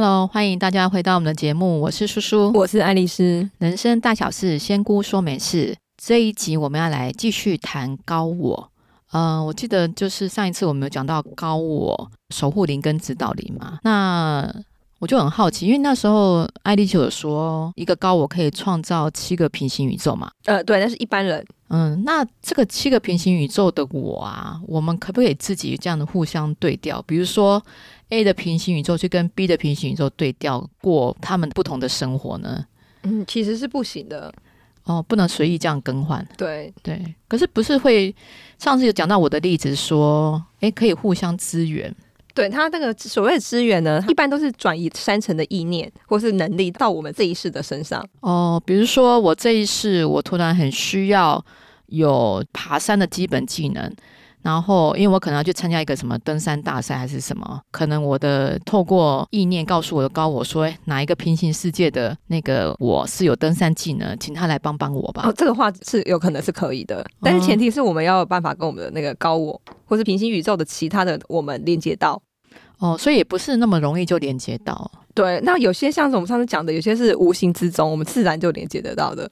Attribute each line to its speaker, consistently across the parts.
Speaker 1: Hello，欢迎大家回到我们的节目，我是叔叔，
Speaker 2: 我是爱丽丝。
Speaker 1: 人生大小事，仙姑说没事。这一集我们要来继续谈高我。呃，我记得就是上一次我们有讲到高我守护灵跟指导灵嘛，那我就很好奇，因为那时候爱丽就有说一个高我可以创造七个平行宇宙嘛。
Speaker 2: 呃，对，那是一般人。
Speaker 1: 嗯，那这个七个平行宇宙的我啊，我们可不可以自己这样的互相对调？比如说 A 的平行宇宙去跟 B 的平行宇宙对调，过他们不同的生活呢？
Speaker 2: 嗯，其实是不行的。
Speaker 1: 哦，不能随意这样更换。
Speaker 2: 对
Speaker 1: 对，可是不是会上次有讲到我的例子说，诶，可以互相支援。
Speaker 2: 对，他那个所谓的支援呢，一般都是转移三层的意念或是能力到我们这一世的身上。
Speaker 1: 哦，比如说我这一世，我突然很需要有爬山的基本技能。然后，因为我可能要去参加一个什么登山大赛还是什么，可能我的透过意念告诉我的高我说，哪一个平行世界的那个我是有登山技能，请他来帮帮我吧。
Speaker 2: 哦，这个话是有可能是可以的，但是前提是我们要有办法跟我们的那个高我，或是平行宇宙的其他的我们连接到。
Speaker 1: 哦，所以也不是那么容易就连接到。
Speaker 2: 对，那有些像是我们上次讲的，有些是无形之中，我们自然就连接得到的。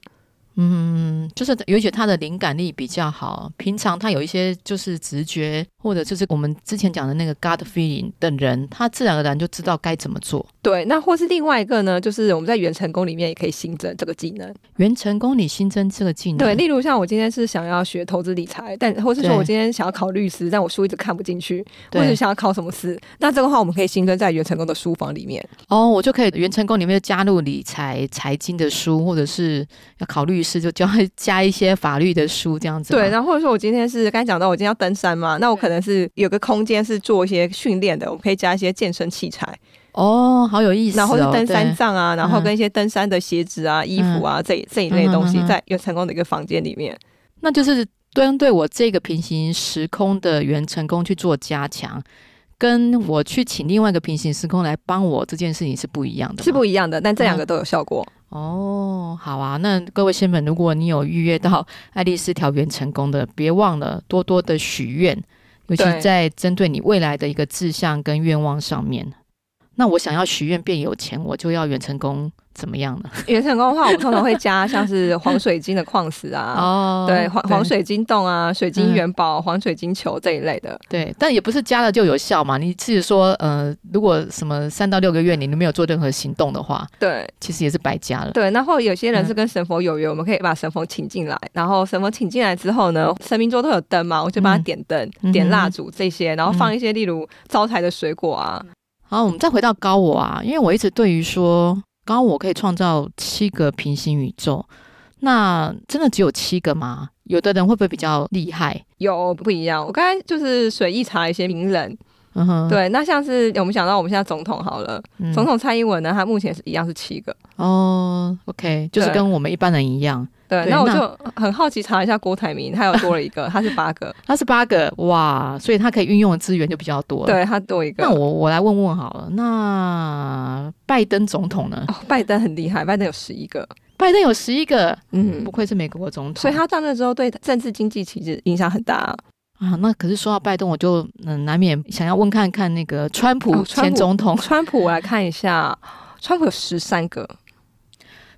Speaker 1: 嗯，就是尤其他的灵感力比较好，平常他有一些就是直觉，或者就是我们之前讲的那个 God feeling 的人，他自然而然就知道该怎么做。
Speaker 2: 对，那或是另外一个呢，就是我们在元成功里面也可以新增这个技能。
Speaker 1: 元成功里新增这个技能，
Speaker 2: 对，例如像我今天是想要学投资理财，但或是说我今天想要考律师，但我书一直看不进去，或者想要考什么试，那这个话我们可以新增在元成功的书房里面。
Speaker 1: 哦，我就可以元成功里面就加入理财财经的书，或者是要考律师。就教 加一些法律的书这样子，
Speaker 2: 对，然后或者说我今天是刚才讲到我今天要登山嘛，那我可能是有个空间是做一些训练的，我们可以加一些健身器材。
Speaker 1: 哦，好有意思哦。
Speaker 2: 然后是登山杖啊，然后跟一些登山的鞋子啊、嗯、衣服啊这这一类东西，在元成功的一个房间里面，
Speaker 1: 那就是针对我这个平行时空的元成功去做加强。跟我去请另外一个平行时空来帮我这件事情是不一样的，
Speaker 2: 是不一样的，但这两个都有效果。
Speaker 1: 嗯、哦，好啊，那各位仙粉，如果你有预约到爱丽丝调元成功的，别忘了多多的许愿，尤其在针对你未来的一个志向跟愿望上面。那我想要许愿变有钱，我就要元成功。怎么样呢？
Speaker 2: 元成功的话，我们通常会加像是黄水晶的矿石啊，哦，对，黄黄水晶洞啊，水晶元宝、嗯、黄水晶球这一类的。
Speaker 1: 对，但也不是加了就有效嘛。你自己说，呃，如果什么三到六个月你都没有做任何行动的话，
Speaker 2: 对，
Speaker 1: 其实也是白加了。
Speaker 2: 对，然后有些人是跟神佛有缘，嗯、我们可以把神佛请进来，然后神佛请进来之后呢，神明桌都有灯嘛，我就帮他点灯、嗯、点蜡烛这些，然后放一些例如招财的水果啊。
Speaker 1: 好，我们再回到高我啊，因为我一直对于说。高我可以创造七个平行宇宙，那真的只有七个吗？有的人会不会比较厉害？
Speaker 2: 有不一样。我刚才就是随意查一些名人，嗯哼，对，那像是我们想到我们现在总统好了，嗯、总统蔡英文呢，他目前是一样是七个。
Speaker 1: 哦，OK，就是跟我们一般人一样。
Speaker 2: 对，那我就很好奇查一下郭台铭，他又多了一个，他是八个，
Speaker 1: 他是八个，哇，所以他可以运用的资源就比较多了。
Speaker 2: 对，他多一个。
Speaker 1: 那我我来问问好了，那拜登总统呢？
Speaker 2: 哦，拜登很厉害，拜登有十一个，
Speaker 1: 拜登有十一个，嗯，不愧是美国总统。
Speaker 2: 所以他上任之后对政治经济其实影响很大啊。
Speaker 1: 啊，那可是说到拜登，我就嗯难免想要问看看那个川普前总统，
Speaker 2: 哦，川普，我来看一下，川普有十三个。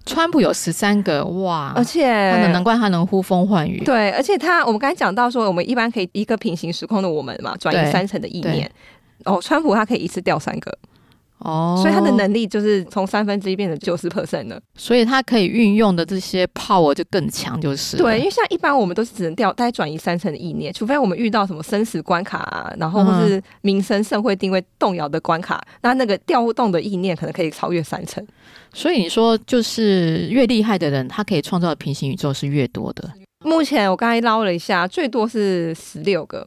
Speaker 1: 川普有十三个哇，
Speaker 2: 而且
Speaker 1: 难怪他能呼风唤雨。
Speaker 2: 对，而且他我们刚才讲到说，我们一般可以一个平行时空的我们嘛，转移三层的意念。哦，川普他可以一次掉三个哦，所以他的能力就是从三分之一变成九十 percent 了。
Speaker 1: 所以他可以运用的这些 power 就更强，就是
Speaker 2: 对。因为像一般我们都是只能掉，大概转移三层的意念，除非我们遇到什么生死关卡啊，然后或是民生社会定位动摇的关卡，嗯、那那个调动的意念可能可以超越三层。
Speaker 1: 所以你说，就是越厉害的人，他可以创造的平行宇宙是越多的。
Speaker 2: 目前我刚才捞了一下，最多是十六个。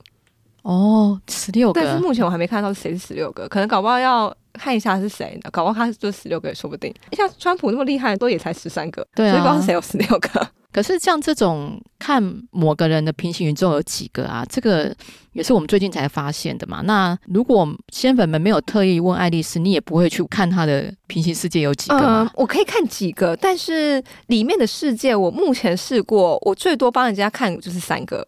Speaker 1: 哦，十六个。
Speaker 2: 但是目前我还没看到谁是十六个，可能搞不好要看一下是谁呢？搞不好他就十六个也说不定。像川普那么厉害，都也才十三个，对啊，所以不知道是谁有十六个。
Speaker 1: 可是像这种看某个人的平行宇宙有几个啊？这个也是我们最近才发现的嘛。那如果仙粉们没有特意问爱丽丝，你也不会去看她的平行世界有几个吗？
Speaker 2: 嗯，我可以看几个，但是里面的世界我目前试过，我最多帮人家看就是三个，哦，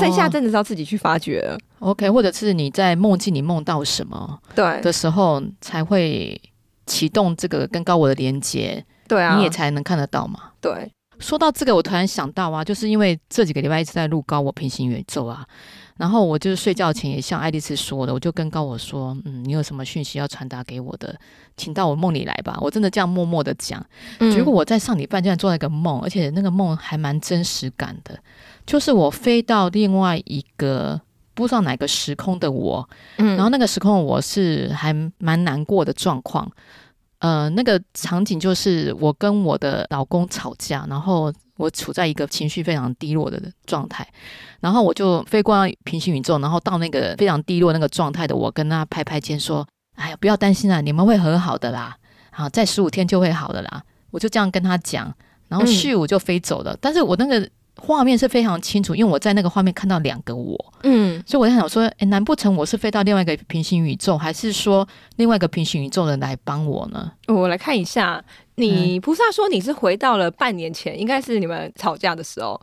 Speaker 2: 剩下真的是要自己去发掘了。
Speaker 1: OK，或者是你在梦境里梦到什么对的时候才会启动这个跟高我的连接，
Speaker 2: 对啊，
Speaker 1: 你也才能看得到嘛。
Speaker 2: 对，
Speaker 1: 说到这个，我突然想到啊，就是因为这几个礼拜一直在录高我平行宇宙啊。然后我就是睡觉前也像爱丽丝说的，我就跟高我说，嗯，你有什么讯息要传达给我的，请到我梦里来吧。我真的这样默默的讲。结果我在上礼拜竟然做了一个梦，而且那个梦还蛮真实感的，就是我飞到另外一个不知道哪个时空的我，嗯，然后那个时空我是还蛮难过的状况，呃，那个场景就是我跟我的老公吵架，然后。我处在一个情绪非常低落的状态，然后我就飞过平行宇宙，然后到那个非常低落那个状态的我，跟他拍拍肩说：“哎呀，不要担心啦，你们会和好的啦，好，在十五天就会好的啦。”我就这样跟他讲，然后咻我就飞走了。嗯、但是我那个画面是非常清楚，因为我在那个画面看到两个我，嗯，所以我在想说，哎，难不成我是飞到另外一个平行宇宙，还是说另外一个平行宇宙的人来帮我呢？
Speaker 2: 我来看一下。你菩萨说你是回到了半年前，应该是你们吵架的时候。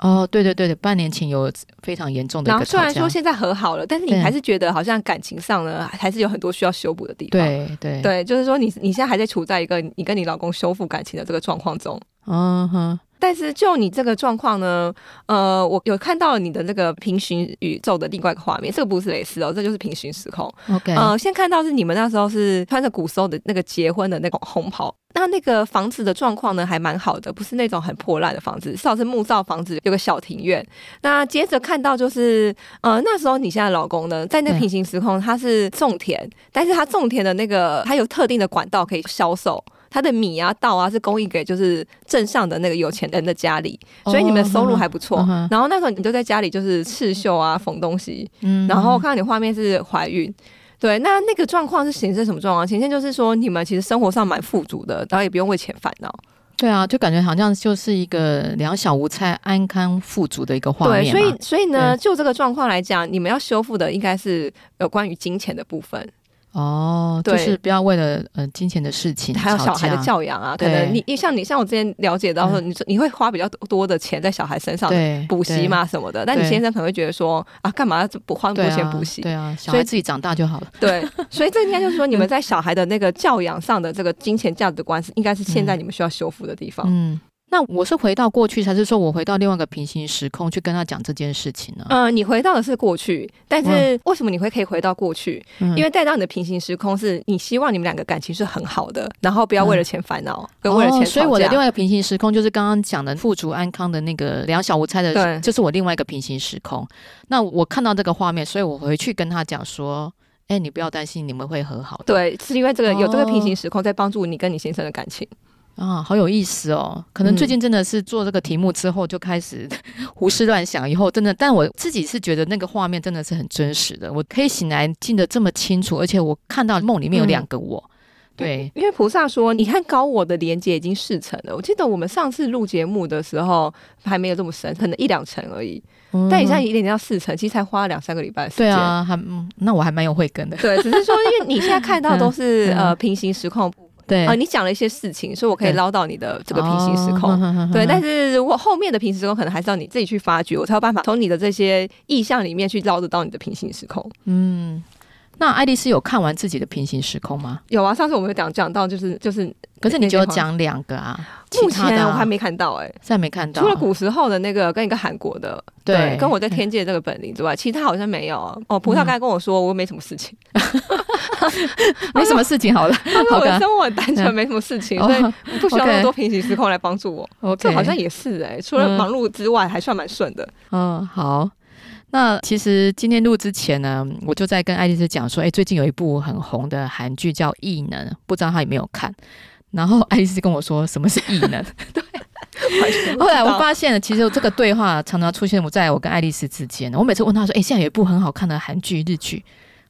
Speaker 1: 哦，对对对对，半年前有非常严重的。
Speaker 2: 然后虽然说现在和好了，但是你还是觉得好像感情上呢，还是有很多需要修补的地方。
Speaker 1: 对对
Speaker 2: 对，就是说你你现在还在处在一个你跟你老公修复感情的这个状况中。
Speaker 1: 嗯哼。
Speaker 2: 但是就你这个状况呢，呃，我有看到你的那个平行宇宙的另外一个画面，这个不是蕾丝哦，这就是平行时空。
Speaker 1: OK，
Speaker 2: 呃，先看到是你们那时候是穿着古时候的那个结婚的那种红袍，那那个房子的状况呢还蛮好的，不是那种很破烂的房子，至少是木造房子，有个小庭院。那接着看到就是，呃，那时候你现在老公呢，在那平行时空他是种田，但是他种田的那个他有特定的管道可以销售。他的米啊、稻啊是供应给就是镇上的那个有钱人的家里，所以你们的收入还不错。Oh, uh. 然后那时候你就在家里就是刺绣啊、缝东西。嗯，然后看到你画面是怀孕，对，那那个状况是显示什么状况？显现就是说你们其实生活上蛮富足的，然后也不用为钱烦恼。
Speaker 1: 对啊，就感觉好像就是一个两小无猜、安康富足的一个画面。
Speaker 2: 对，所以所以呢，就这个状况来讲，你们要修复的应该是有关于金钱的部分。
Speaker 1: 哦，就是不要为了呃金钱的事情，
Speaker 2: 还有小孩的教养啊，可能你你像你像我之前了解到说，你你会花比较多的钱在小孩身上，补习嘛什么的，但你先生可能会觉得说啊，干嘛不花那么多钱补习？
Speaker 1: 对啊，所以自己长大就好了。
Speaker 2: 对，所以这应该就是说，你们在小孩的那个教养上的这个金钱价值观是，应该是现在你们需要修复的地方。嗯。
Speaker 1: 那我是回到过去，还是说我回到另外一个平行时空去跟他讲这件事情呢？
Speaker 2: 嗯、呃，你回到的是过去，但是为什么你会可以回到过去？嗯、因为带到你的平行时空是你希望你们两个感情是很好的，然后不要为了钱烦恼，嗯、跟为了钱。
Speaker 1: 所以我的另外一个平行时空就是刚刚讲的富足安康的那个两小无猜的，就是我另外一个平行时空。那我看到这个画面，所以我回去跟他讲说：“哎、欸，你不要担心，你们会和好的。”
Speaker 2: 对，是因为这个有这个平行时空在帮助你跟你先生的感情。
Speaker 1: 啊，好有意思哦！可能最近真的是做这个题目之后就开始 胡思乱想，以后真的，但我自己是觉得那个画面真的是很真实的。我可以醒来记得这么清楚，而且我看到梦里面有两个我。嗯、对，
Speaker 2: 因为菩萨说，你看高我的连接已经四层了。我记得我们上次录节目的时候还没有这么深，可能一两层而已。嗯、但你现在一点点要四层，其实才花了两三个礼拜时间。对
Speaker 1: 啊，还嗯，那我还蛮有慧根的。
Speaker 2: 对，只是说因为你现在看到都是、嗯、呃平行时空。
Speaker 1: 对
Speaker 2: 啊，你讲了一些事情，所以我可以捞到你的这个平行时空。哦、对，但是如果后面的平行时空可能还是要你自己去发掘，我才有办法从你的这些意象里面去捞得到你的平行时空。
Speaker 1: 嗯，那爱丽丝有看完自己的平行时空吗？
Speaker 2: 有啊，上次我们有讲讲到，就是就是。
Speaker 1: 可是你只有讲两个啊，
Speaker 2: 目前我还没看到哎、欸，
Speaker 1: 现在没看到。
Speaker 2: 除了古时候的那个跟一个韩国的，对，对跟我在天界这个本领之外，其他好像没有。哦，葡萄刚才跟我说，我没什么事情，
Speaker 1: 没什么事情，好了，
Speaker 2: 我的生活很单纯，没什么事情，所以不需要那么多平行时空来帮助我。Okay. 这好像也是哎、欸，除了忙碌之外，还算蛮顺的。
Speaker 1: 嗯，好。那其实今天录之前呢，我就在跟爱丽丝讲说，哎，最近有一部很红的韩剧叫《异能》，不知道她有没有看。然后 爱丽丝跟我说：“什么是异能？” 对。后来我发现了，其实这个对话常常出现我在我跟爱丽丝之间。我每次问她说：“哎，现在有一部很好看的韩剧日剧。”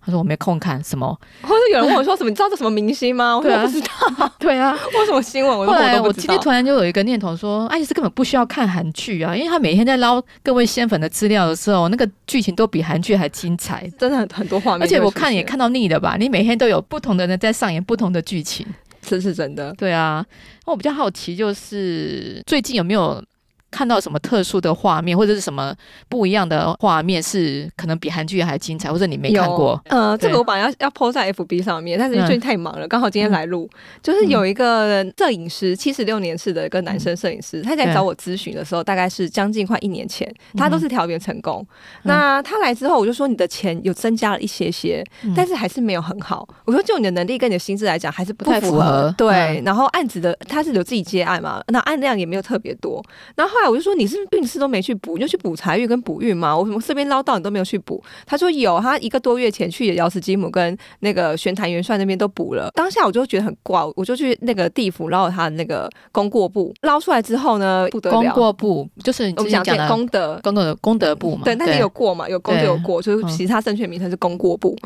Speaker 1: 她说：“我没空看。”什么？
Speaker 2: 或者有人问我说：“什么？你知道这什么明星吗？”我说：“我不知道。”对啊，为什么新闻？我
Speaker 1: 后来我今天突然就有一个念头说：“爱丽丝根本不需要看韩剧啊，因为她每天在捞各位仙粉的资料的时候，那个剧情都比韩剧还精彩，
Speaker 2: 真的很很多画面。
Speaker 1: 而且我看也看到腻了吧？你每天都有不同的人在上演不同的剧情。”
Speaker 2: 这是真的，
Speaker 1: 对啊。我比较好奇，就是最近有没有看到什么特殊的画面，或者是什么不一样的画面，是可能比韩剧还精彩，或者你没看过？
Speaker 2: 呃，这个我本来要要 po 在 FB 上面，但是最近太忙了，刚、嗯、好今天来录、嗯。就是有一个摄影师，七十六年次的一个男生摄影师，嗯、他在找我咨询的时候，大概是将近快一年前，他都是调编成功、嗯。那他来之后，我就说你的钱有增加了一些些，嗯、但是还是没有很好。我说就你的能力跟你的薪资来讲，还是不太符合。对、嗯，然后案子的他是有自己接案嘛，那案量也没有特别多。然后后来我就说你是不是运势都没去补，你就去补财运跟补运嘛。我什么这边捞到你都没有去补？他说有，他一个多月前去瑶池金母跟那个玄坛元帅那边都补了。当下我就觉得很怪，我就去那个地府捞他的那个功过簿，捞出来之后呢，不得了。功过簿就是我们讲的功德
Speaker 1: 功德功德簿嘛。
Speaker 2: 对，但是有过嘛，有功就有过，就是其他正确名称是功过簿。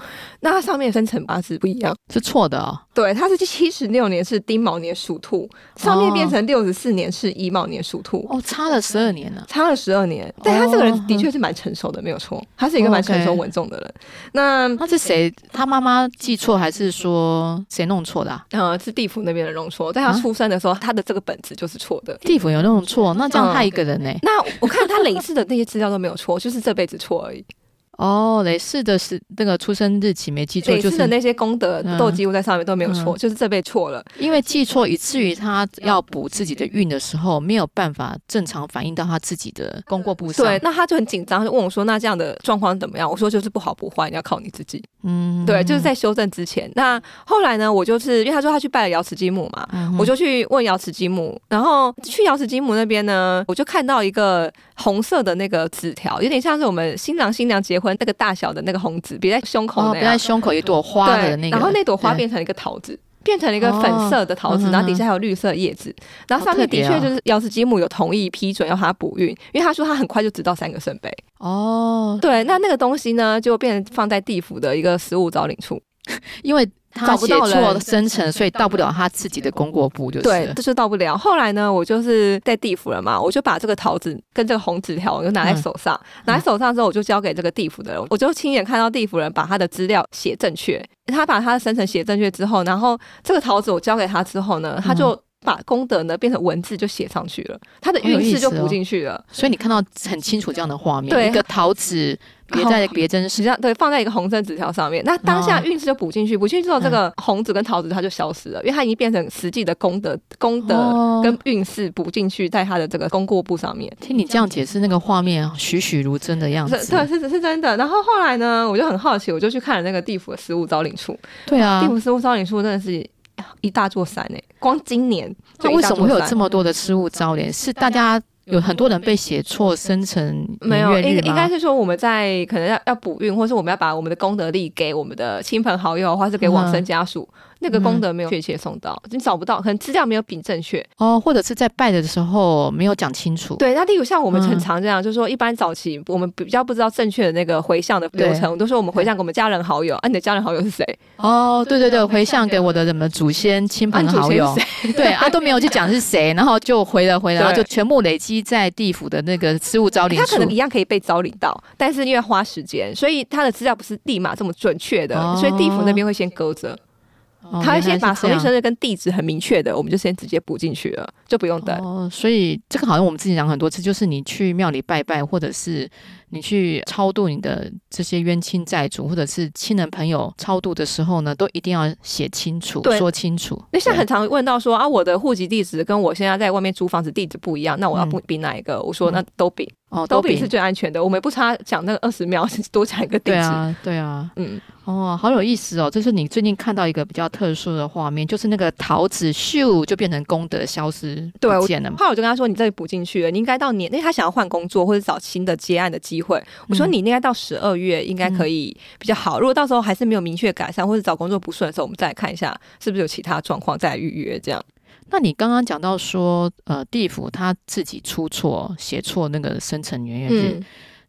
Speaker 2: 那它上面生辰八字不一样，
Speaker 1: 是错的哦。
Speaker 2: 对，他是七十六年是丁卯年属兔，上面变成六十四年是乙卯年属兔。
Speaker 1: 哦，差了十二年了，
Speaker 2: 差了十二年。但他这个人的确是蛮成熟的，没有错，他是一个蛮成熟稳重的人。哦 okay、那
Speaker 1: 他是谁？他妈妈记错还是说谁弄错的、啊？
Speaker 2: 呃，是地府那边的弄错，在他出生的时候，他的这个本子就是错的。
Speaker 1: 地府有弄错，那这样他一个人呢、欸嗯？
Speaker 2: 那我看他累世的那些资料都没有错，就是这辈子错而已。
Speaker 1: 哦，累世的是那个出生日期没记错，
Speaker 2: 就是的那些功德都记录在上面都没有错、嗯，就是这辈错了。
Speaker 1: 因为记错，以至于他要补自己的运的时候，没有办法正常反映到他自己的功过簿上。
Speaker 2: 对，那他就很紧张，就问我说：“那这样的状况怎么样？”我说：“就是不好不坏，你要靠你自己。”嗯，对，就是在修正之前。那后来呢，我就是因为他说他去拜了瑶池金母嘛、嗯，我就去问瑶池金母，然后去瑶池金母那边呢，我就看到一个红色的那个纸条，有点像是我们新郎新娘结婚那个大小的那个红纸，别在胸口那样，别、哦、在
Speaker 1: 胸口一朵花的那个，
Speaker 2: 然后那朵花变成一个桃子，变成了一个粉色的桃子，哦、然后底下还有绿色叶子、嗯，然后上面的确就是姚氏吉姆有同意批准要他补运，因为他说他很快就知道三个圣杯。哦，对，那那个东西呢，就变成放在地府的一个十五招领处，
Speaker 1: 因为。他写错生辰，所以到不了他自己的功过簿，就是
Speaker 2: 对，这就到不了。后来呢，我就是在地府了嘛，我就把这个桃子跟这个红纸条，我就拿在手上，嗯、拿在手上之后，我就交给这个地府的人，我就亲眼看到地府人把他的资料写正确，他把他的生辰写正确之后，然后这个桃子我交给他之后呢，他就把功德呢变成文字就写上去了，它的运势就补进去了、哦。
Speaker 1: 所以你看到很清楚这样的画面，对，一个陶瓷。别在别针，实际上对，放在一个红色纸条上面。那当下运势就补进去，补进去之后，这个红纸跟桃子它就消失了，因为它已经变成实际的功德、功德跟运势补进去，在它的这个功过簿上面。听你这样解释，那个画面栩栩如生的样子，
Speaker 2: 对，是是真的。然后后来呢，我就很好奇，我就去看了那个地府的失物招领处。
Speaker 1: 对啊，
Speaker 2: 地府失物招领处真的是一大座山诶、欸，光今年就
Speaker 1: 为什么会有这么多的失误招联？是大家。有很多人被写错生成
Speaker 2: 没有，应应该是说我们在可能要要补运，或是我们要把我们的功德力给我们的亲朋好友，或是给往生家属。嗯那个功德没有确切送到，你、嗯、找不到，可能资料没有比正确
Speaker 1: 哦，或者是在拜的时候没有讲清楚。
Speaker 2: 对，那例如像我们很常这样，嗯、就是说一般早期我们比较不知道正确的那个回向的流程，都说我们回向给我们家人好友，啊，你的家人好友是谁？
Speaker 1: 哦，对对对，回向给我的什么祖先亲朋好友，对啊，都没有去讲是谁，然后就回了回了，然后就全部累积在地府的那个失物招领处。他
Speaker 2: 可能一样可以被招领到，但是因为花时间，所以他的资料不是立马这么准确的，哦、所以地府那边会先搁着。他会先把生日生日跟地址很明确的，我们就先直接补进去了，就不用等。
Speaker 1: 哦，所以这个好像我们之前讲很多次，就是你去庙里拜拜，或者是你去超度你的这些冤亲债主，或者是亲人朋友超度的时候呢，都一定要写清楚，说清楚。那现在很常问到说啊，我的户籍地址跟我现在在外面租房子地址不一样，那我要不比哪一个？嗯、我说那都比。哦，都比是最安全的。我们不差讲那个二十秒，多讲一个地址。对啊，对啊，嗯，哦，好有意思哦。这是你最近看到一个比较特殊的画面，就是那个桃子秀就变成功德消失不见了。后来我就跟他说：“你这里补进去了，你应该到年，因为他想要换工作或者找新的接案的机会。我说你应该到十二月应该可以比较好。如果到时候还是没有明确改善，或者找工作不顺的时候，我们再来看一下是不是有其他状况再来预约这样。”那你刚刚讲到说，呃，地府他自己出错，写错那个生辰年月日。嗯。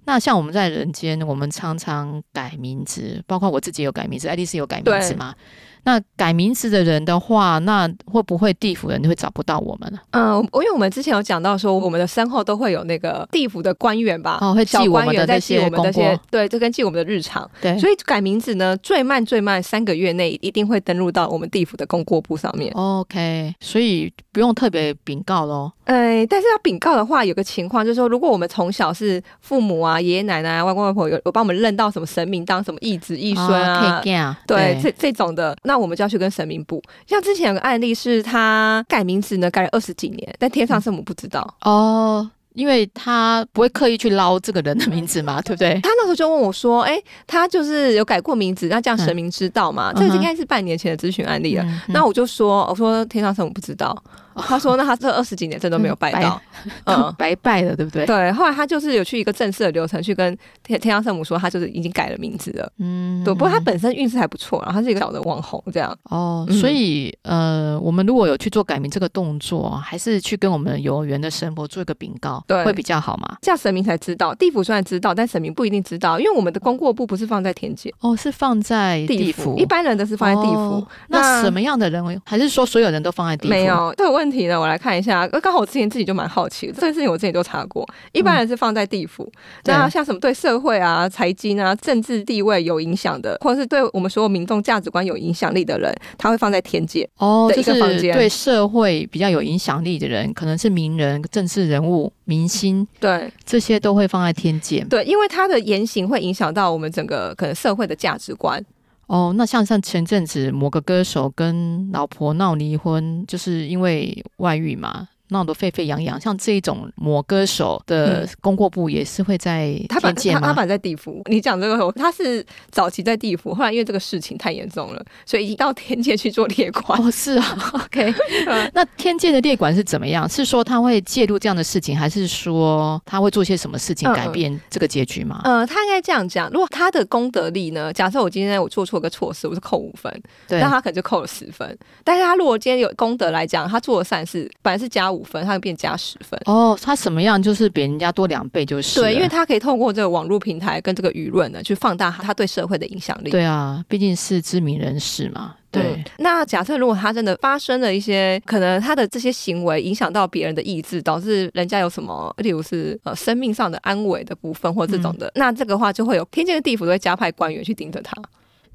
Speaker 1: 那像我们在人间，我们常常改名字，包括我自己有改名字，爱丽丝有改名字吗？那改名字的人的话，那会不会地府人会找不到我们呢？
Speaker 2: 嗯，因为我们之前有讲到说，我们的身后都会有那个地府的官员吧？
Speaker 1: 哦，会记我们的
Speaker 2: 在记我们的
Speaker 1: 这些，
Speaker 2: 对，就跟记我们的日常。
Speaker 1: 对，
Speaker 2: 所以改名字呢，最慢最慢三个月内一定会登录到我们地府的功过簿上面。
Speaker 1: OK，所以不用特别禀告喽。
Speaker 2: 哎，但是要禀告的话，有个情况就是说，如果我们从小是父母啊、爷爷奶奶啊、外公外婆有有帮我们认到什么神明当什么义子义孙啊，对这这种的，那我们就要去跟神明补。像之前有个案例是他改名字呢，改了二十几年，但天上圣母不知道、
Speaker 1: 嗯、哦。因为他不会刻意去捞这个人的名字嘛，对不对？
Speaker 2: 他那时候就问我说：“哎，他就是有改过名字，那这样神明知道嘛？”嗯、这个应该是半年前的咨询案例了。嗯嗯、那我就说：“我说天上圣母不知道。” 他说：“那他这二十几年真的没有拜到，
Speaker 1: 嗯，白拜了，对不对？”
Speaker 2: 对。后来他就是有去一个正式的流程去跟天天上圣母说，他就是已经改了名字了。嗯，对。不过他本身运势还不错，然后他是一个小的网红这样。
Speaker 1: 哦，所以呃，我们如果有去做改名这个动作，还是去跟我们有缘的神佛做一个禀告，对，会比较好嘛？
Speaker 2: 这样神明才知道。地府虽然知道，但神明不一定知道，因为我们的功过簿不是放在天界
Speaker 1: 哦，是放在地府。
Speaker 2: 一般人的是放在地府。
Speaker 1: 那什么样的人，还是说所有人都放在地府？
Speaker 2: 没有，这个问题呢，我来看一下。下，刚好我之前自己就蛮好奇的，这件事情我之前都查过。一般人是放在地府，嗯、那像什么对社会啊、财经啊、政治地位有影响的，或者是对我们所有民众价值观有影响力的人，他会放在天界
Speaker 1: 哦，一个房间。对社会比较有影响力的人，可能是名人、政治人物、明星，
Speaker 2: 对
Speaker 1: 这些都会放在天界。
Speaker 2: 对，因为他的言行会影响到我们整个可能社会的价值观。
Speaker 1: 哦，那像像前阵子某个歌手跟老婆闹离婚，就是因为外遇嘛。闹得沸沸扬扬，像这种某歌手的功过簿也是会在天界吗？
Speaker 2: 他把在地府。你讲这个，他是早期在地府，后来因为这个事情太严重了，所以已经到天界去做列管。
Speaker 1: 哦，是啊，OK。那天界的列管是怎么样？是说他会介入这样的事情，还是说他会做些什么事情改变这个结局吗？
Speaker 2: 嗯，呃，他应该这样讲。如果他的功德力呢？假设我今天我做错个错事，我是扣五分，对，那他可能就扣了十分。但是他如果今天有功德来讲，他做的善事，本来是加五。分，他会变加十分
Speaker 1: 哦。他什么样就是比人家多两倍，就是
Speaker 2: 对，因为他可以透过这个网络平台跟这个舆论呢，去放大他对社会的影响力。
Speaker 1: 对啊，毕竟是知名人士嘛。对。嗯、
Speaker 2: 那假设如果他真的发生了一些可能他的这些行为影响到别人的意志，导致人家有什么，例如是呃生命上的安危的部分或这种的，嗯、那这个话就会有天界的地府都会加派官员去盯着他。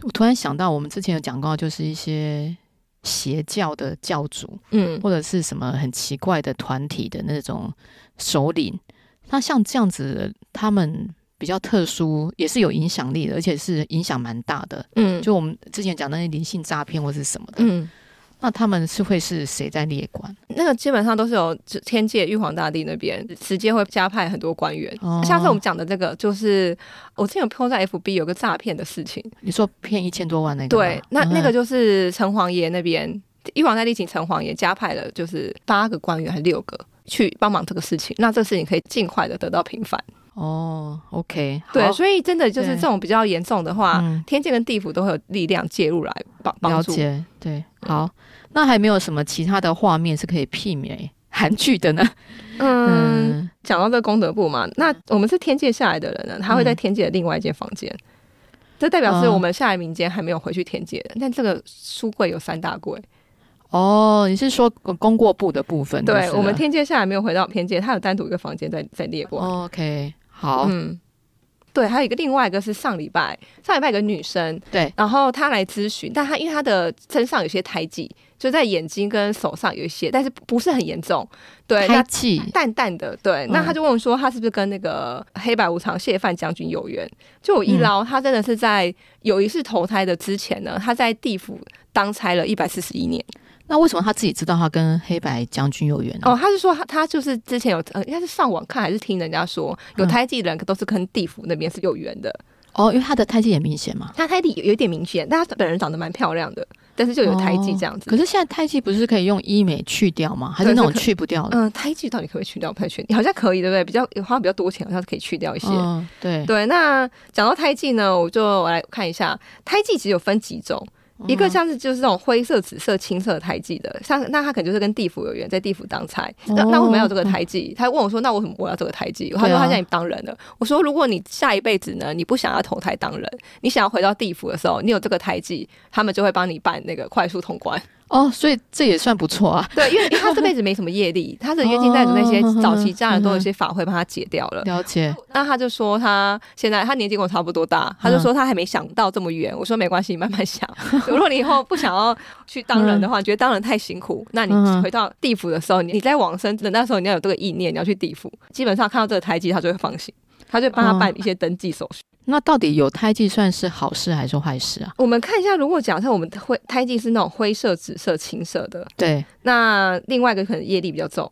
Speaker 1: 我突然想到，我们之前有讲过，就是一些。邪教的教主，嗯，或者是什么很奇怪的团体的那种首领，那像这样子，他们比较特殊，也是有影响力的，而且是影响蛮大的，嗯，就我们之前讲的那些灵性诈骗或是什么的，嗯。那他们是会是谁在列官？
Speaker 2: 那个基本上都是由天界玉皇大帝那边直接会加派很多官员。哦、下次我们讲的这个，就是我之前有 po 在 FB 有个诈骗的事情。
Speaker 1: 你说骗一千多万那个？
Speaker 2: 对，那那个就是城隍爷那边、嗯、玉皇大帝请城隍爷加派了，就是八个官员还是六个去帮忙这个事情。那这个事情可以尽快的得到平反。
Speaker 1: 哦，OK，
Speaker 2: 对，所以真的就是这种比较严重的话，嗯、天界跟地府都会有力量介入来帮帮助。
Speaker 1: 了解，对，好。嗯那还没有什么其他的画面是可以媲美韩剧的呢？
Speaker 2: 嗯，讲到这个功德簿嘛，那我们是天界下来的人呢，他会在天界的另外一间房间，嗯、这代表是我们下来民间还没有回去天界的。嗯、但这个书柜有三大柜。
Speaker 1: 哦，你是说功过簿的部分？
Speaker 2: 对，我们天界下来没有回到天界，他有单独一个房间在在列过。
Speaker 1: 哦、OK，好，嗯。
Speaker 2: 对，还有一个另外一个是上礼拜，上礼拜有个女生，
Speaker 1: 对，
Speaker 2: 然后她来咨询，但她因为她的身上有些胎记，就在眼睛跟手上有一些，但是不是很严重，对，
Speaker 1: 胎记
Speaker 2: 淡淡的，对，嗯、那她就问我说，她是不是跟那个黑白无常谢范将军有缘？就我一捞，她真的是在有一次投胎的之前呢，她在地府当差了一百四十一年。
Speaker 1: 那为什么他自己知道他跟黑白将军有缘呢？
Speaker 2: 哦，他是说他他就是之前有呃，应该是上网看还是听人家说，有胎记的人都是跟地府那边是有缘的。
Speaker 1: 哦，因为他的胎记也明显嘛，
Speaker 2: 他胎记有一点明显，但他本人长得蛮漂亮的，但是就有胎记这样子。
Speaker 1: 可是现在胎记不是可以用医美去掉吗？还是那种去不掉的？
Speaker 2: 嗯，胎记到底可不可以去掉？不太确定，好像可以，对不对？比较花比较多钱，好像是可以去掉一些。
Speaker 1: 对
Speaker 2: 对，那讲到胎记呢，我就我来看一下，胎记其实有分几种。一个像是就是这种灰色、紫色、青色胎记的，像那他可能就是跟地府有缘，在地府当差。那那为什么要这个胎记？他问我说：“那为什么我要这个胎记？”他说：“他现在当人了。”我说：“如果你下一辈子呢，你不想要投胎当人，你想要回到地府的时候，你有这个胎记，他们就会帮你办那个快速通关。”
Speaker 1: 哦，所以这也算不错啊。
Speaker 2: 对，因为他这辈子没什么业力，他的冤亲债主那些早期家人都有一些法会帮他解掉了。
Speaker 1: 了解。
Speaker 2: 那他就说他现在他年纪跟我差不多大，他就说他还没想到这么远。我说没关系，你慢慢想。如果你以后不想要去当人的话，觉得当人太辛苦，那你回到地府的时候，你你在往生的那时候，你要有这个意念，你要去地府。基本上看到这个胎记，他就会放心，他就帮他办一些登记手续。
Speaker 1: 那到底有胎记算是好事还是坏事啊？
Speaker 2: 我们看一下，如果假设我们灰胎记是那种灰色、紫色、青色的，
Speaker 1: 对，
Speaker 2: 那另外一个可能业力比较重，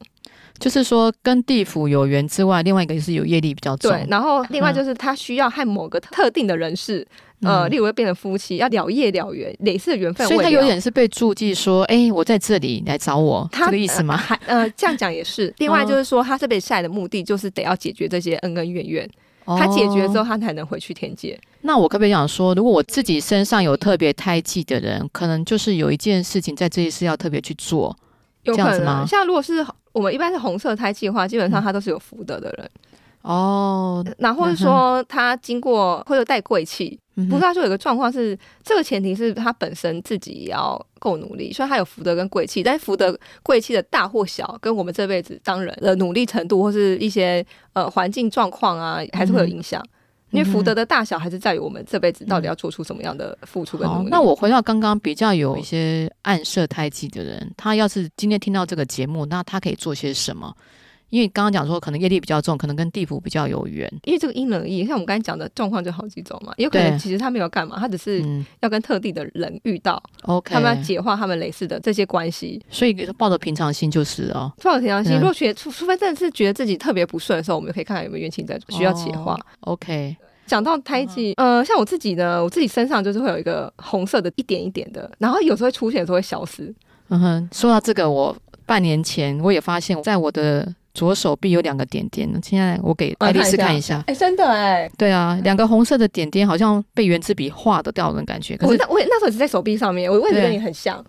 Speaker 1: 就是说跟地府有缘之外，另外一个就是有业力比较重。
Speaker 2: 对，然后另外就是他需要和某个特定的人士，嗯、呃，例如会变成夫妻，要了业了缘，类似的缘分。
Speaker 1: 所以他有点是被注记说，哎、欸，我在这里来找我，他这个意思吗？
Speaker 2: 还呃，这样讲也是。另外就是说，他这辈子下来的目的就是得要解决这些恩恩怨怨。他解决之后，他才能回去天界。
Speaker 1: 那我可不可以讲说，如果我自己身上有特别胎记的人，可能就是有一件事情在这一世要特别去做，
Speaker 2: 有可能
Speaker 1: 这样子吗？
Speaker 2: 像如果是我们一般是红色胎记的话，基本上他都是有福德的人。
Speaker 1: 哦，
Speaker 2: 那或者说他经过或者带贵气，
Speaker 1: 嗯、
Speaker 2: 不是他说有个状况是，这个前提是他本身自己也要够努力，所以他有福德跟贵气，但是福德贵气的大或小，跟我们这辈子当人的努力程度或是一些呃环境状况啊，还是会有影响。嗯、因为福德的大小还是在于我们这辈子到底要做出什么样的付出跟努力。
Speaker 1: 那我回到刚刚比较有一些暗设胎记的人，他要是今天听到这个节目，那他可以做些什么？因为刚刚讲说，可能业力比较重，可能跟地府比较有缘。
Speaker 2: 因为这个因人而异，像我们刚才讲的状况就好几种嘛。也有可能其实他没有干嘛，他只是要跟特定的人遇到，OK，他们要解化他们类似的这些关系。
Speaker 1: 所以抱着平常心就是哦，
Speaker 2: 抱着平常心。如果觉除除非真的是觉得自己特别不顺的时候，我们就可以看看有没有冤亲债主需要解化。
Speaker 1: OK，
Speaker 2: 讲到胎记，呃，像我自己呢，我自己身上就是会有一个红色的，一点一点的，然后有时候会出现，有时候会消失。
Speaker 1: 嗯哼，说到这个，我半年前我也发现，在我的。左手臂有两个点点，现在我给爱丽丝看一下。
Speaker 2: 哎、欸，真的哎、欸，
Speaker 1: 对啊，两个红色的点点，好像被圆珠笔画的掉的感觉。可是
Speaker 2: 我我那时候只在手臂上面，我位置跟你很像。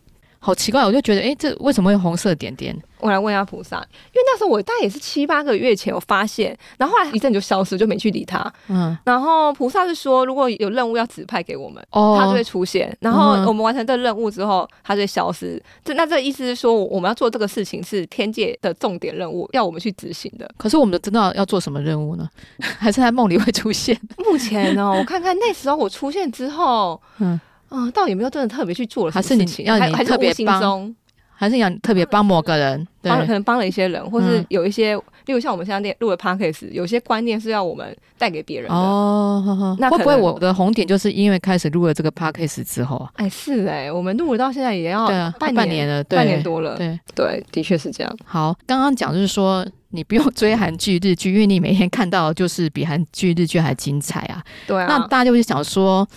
Speaker 1: 好奇怪，我就觉得，哎、欸，这为什么会有红色点点？
Speaker 2: 我来问一下菩萨，因为那时候我大概也是七八个月前，我发现，然后后来一阵就消失，就没去理他。嗯，然后菩萨是说，如果有任务要指派给我们，哦，他就会出现。然后我们完成这个任务之后，他就会消失。这那这意思是说，我们要做这个事情是天界的重点任务，要我们去执行的。
Speaker 1: 可是我们真的要做什么任务呢？还是在梦里会出现？
Speaker 2: 目前呢，我看看那时候我出现之后，嗯嗯，到底有没有真的特别去做了什么事情？
Speaker 1: 还是你要你特别
Speaker 2: 帮？
Speaker 1: 还是想特别帮某个人，
Speaker 2: 帮可能帮了一些人，或是有一些，例如像我们现在录的 podcast，有些观念是要我们带给别人的。
Speaker 1: 哦，那会不会我的红点就是因为开始录了这个 podcast 之后啊？
Speaker 2: 哎，是哎，我们录了到现在也要半
Speaker 1: 半年了，
Speaker 2: 半年多了。
Speaker 1: 对
Speaker 2: 对，的确是这样。
Speaker 1: 好，刚刚讲就是说，你不用追韩剧日剧，因为你每天看到就是比韩剧日剧还精彩啊。
Speaker 2: 对啊。
Speaker 1: 那大家就会想说。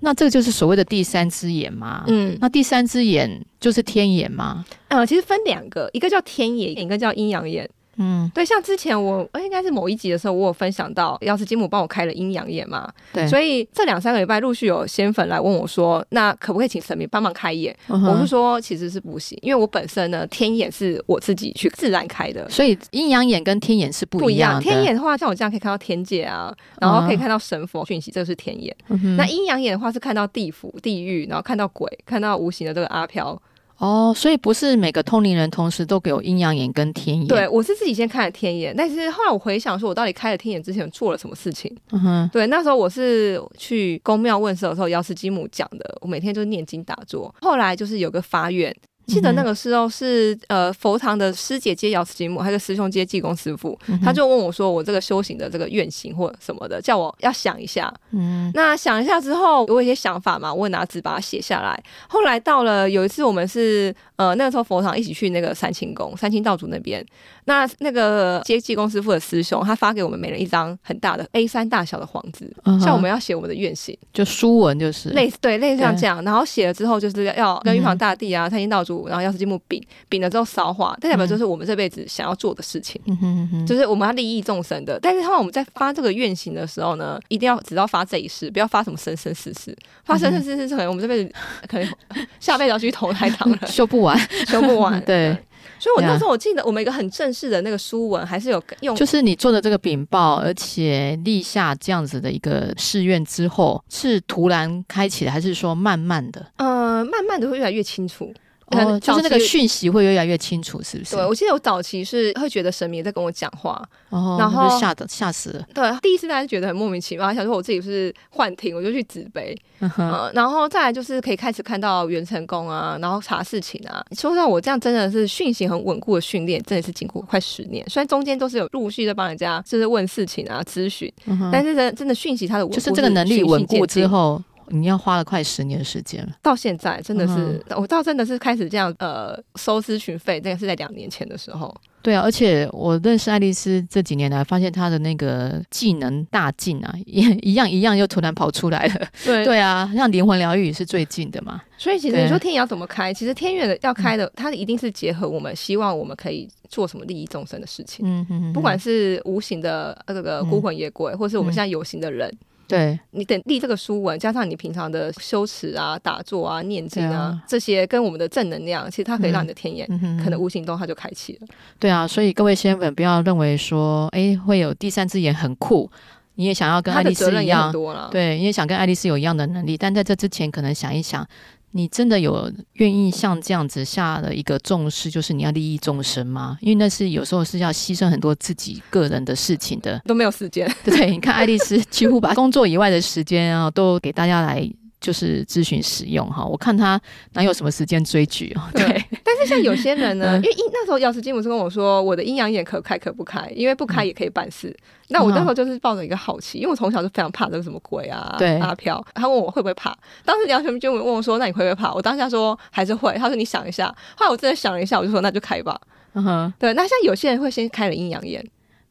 Speaker 1: 那这个就是所谓的第三只眼吗？嗯，那第三只眼就是天眼吗？
Speaker 2: 呃，其实分两个，一个叫天眼，一个叫阴阳眼。嗯，对，像之前我应该是某一集的时候，我有分享到，要是金姆帮我开了阴阳眼嘛。对，所以这两三个礼拜陆续有仙粉来问我说，那可不可以请神明帮忙开眼？嗯、我是说其实是不行，因为我本身呢天眼是我自己去自然开的，
Speaker 1: 所以阴阳眼跟天眼是不一样的。
Speaker 2: 天眼的话，像我这样可以看到天界啊，然后可以看到神佛讯息，这个是天眼。嗯、那阴阳眼的话是看到地府、地狱，然后看到鬼，看到无形的这个阿飘。
Speaker 1: 哦，所以不是每个通灵人同时都给我阴阳眼跟天眼。
Speaker 2: 对，我是自己先开了天眼，但是后来我回想说，我到底开了天眼之前做了什么事情？嗯哼，对，那时候我是去公庙问事的时候，药师金母讲的，我每天就念经打坐。后来就是有个发愿。记得那个时候是呃佛堂的师姐接瑶师金母，还是师兄接济公师父，嗯、哼他就问我说：“我这个修行的这个愿行或什么的，叫我要想一下。”嗯，那想一下之后，我有一些想法嘛，我拿纸把它写下来。后来到了有一次，我们是呃那个时候佛堂一起去那个三清宫，三清道主那边。那那个接济公司傅的师兄，他发给我们每人一张很大的 A 三大小的黄纸，嗯、像我们要写我们的愿行，
Speaker 1: 就书文就是。
Speaker 2: 类似对类似像这样，然后写了之后就是要跟玉皇大帝啊、太阴道主，然后药师金木禀禀了之后烧化，代表就是我们这辈子想要做的事情，嗯、就是我们要利益众生的。但是后来我们在发这个愿行的时候呢，一定要只要发这一世，不要发什么生生世世，发生生世世可能我们这辈子可能 下辈子要去投胎堂了，
Speaker 1: 修不完，
Speaker 2: 修不完，
Speaker 1: 对。
Speaker 2: 所以，我那时候我记得，我们一个很正式的那个书文，还是有用，
Speaker 1: 就是你做的这个禀报，而且立下这样子的一个誓愿之后，是突然开启的，还是说慢慢的？
Speaker 2: 呃，慢慢的会越来越清楚。
Speaker 1: 哦，就是那个讯息会越来越清楚，是不是？
Speaker 2: 对，我记得我早期是会觉得神明在跟我讲话，
Speaker 1: 哦、
Speaker 2: 然后
Speaker 1: 吓的吓死了。
Speaker 2: 对，第一次大家觉得很莫名其妙，想说我自己是幻听，我就去掷杯。嗯哼、呃，然后再来就是可以开始看到元成功啊，然后查事情啊。说实话，我这样真的是讯息很稳固的训练，真的是经过快十年。虽然中间都是有陆续在帮人家就是问事情啊、咨询，嗯、但是真真的讯息它的稳固是，
Speaker 1: 就是这个能力稳固之后。你要花了快十年的时间了，
Speaker 2: 到现在真的是，嗯、我到真的是开始这样呃收咨询费，这个是在两年前的时候。
Speaker 1: 对啊，而且我认识爱丽丝这几年来，发现她的那个技能大进啊，也一样一样又突然跑出来了。对对啊，像灵魂疗愈也是最近的嘛。
Speaker 2: 所以其实你说天眼要怎么开，其实天眼的要开的，它一定是结合我们希望我们可以做什么利益众生的事情。嗯嗯，不管是无形的这个孤魂野鬼，嗯、或是我们现在有形的人。
Speaker 1: 对，
Speaker 2: 你得立这个书文，加上你平常的修持啊、打坐啊、念经啊，啊这些跟我们的正能量，其实它可以让你的天眼、嗯、可能无形中它就开启了。
Speaker 1: 对啊，所以各位仙粉不要认为说，哎，会有第三只眼很酷，你也想要跟爱丽丝一样，对，你也想跟爱丽丝有一样的能力，但在这之前，可能想一想。你真的有愿意像这样子下了一个重视，就是你要利益众生吗？因为那是有时候是要牺牲很多自己个人的事情的，
Speaker 2: 都没有时间。
Speaker 1: 对，对，你看爱丽丝几乎把工作以外的时间啊，都给大家来。就是咨询使用哈，我看她哪有什么时间追剧哦？对，
Speaker 2: 但是像有些人呢，因为那时候药师金母是跟我说，我的阴阳眼可开可不开，因为不开也可以办事。嗯、那我那时候就是抱着一个好奇，因为我从小就非常怕这个什么鬼啊，对阿飘。他问我会不会怕，当时姚石金母问我说：“那你会不会怕？”我当下说还是会。他说：“你想一下。”后来我真的想了一下，我就说：“那就开吧。”嗯哼，对。那像有些人会先开了阴阳眼。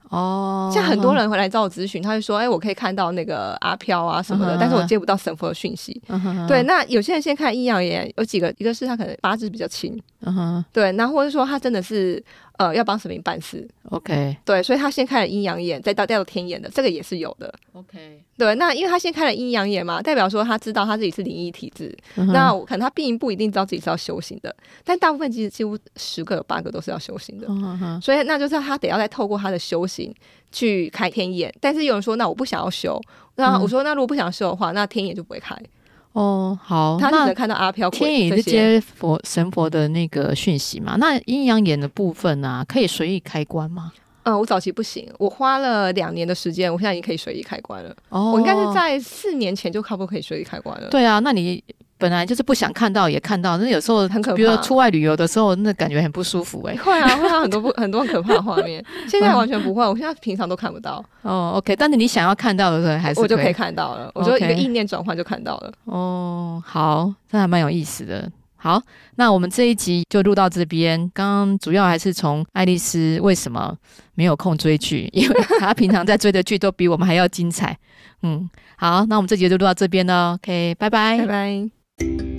Speaker 2: 哦，像很多人会来找我咨询，他就说：“哎、欸，我可以看到那个阿飘啊什么的，uh. 但是我接不到神佛的讯息。Uh huh. ”对，那有些人先看阴阳眼，有几个，一个是他可能八字比较轻，uh. 对，那或者说他真的是。呃，要帮神明办事
Speaker 1: ，OK，
Speaker 2: 对，所以他先开了阴阳眼，再到掉到天眼的，这个也是有的
Speaker 1: ，OK，
Speaker 2: 对，那因为他先开了阴阳眼嘛，代表说他知道他自己是灵异体质，嗯、那可能他并不一定知道自己是要修行的，但大部分其实几乎十个有八个都是要修行的，所以那就是他得要再透过他的修行去开天眼，但是有人说，那我不想要修，那我说，那如果不想修的话，那天眼就不会开。
Speaker 1: 哦，好，
Speaker 2: 他只能看到阿飘。
Speaker 1: 天眼是接佛神佛的那个讯息嘛？那阴阳眼的部分呢、啊，可以随意开关吗？
Speaker 2: 嗯，我早期不行，我花了两年的时间，我现在已经可以随意开关了。哦，我应该是在四年前就差不多可以随意开关了。
Speaker 1: 对啊，那你。本来就是不想看到也看到，那有时候很可怕。比如说出外旅游的时候，那感觉很不舒服哎、欸。
Speaker 2: 会啊，会有 很多不很多可怕的画面。现在完全不会，我现在平常都看不到。
Speaker 1: 哦，OK，但是你想要看到的时候，还是
Speaker 2: 我就可以看到了。我就一个意念转换就看到了。
Speaker 1: 哦，好，这还蛮有意思的。好，那我们这一集就录到这边。刚刚主要还是从爱丽丝为什么没有空追剧，因为她平常在追的剧都比我们还要精彩。嗯，好，那我们这集就录到这边了。OK，拜拜，
Speaker 2: 拜拜。Thank you.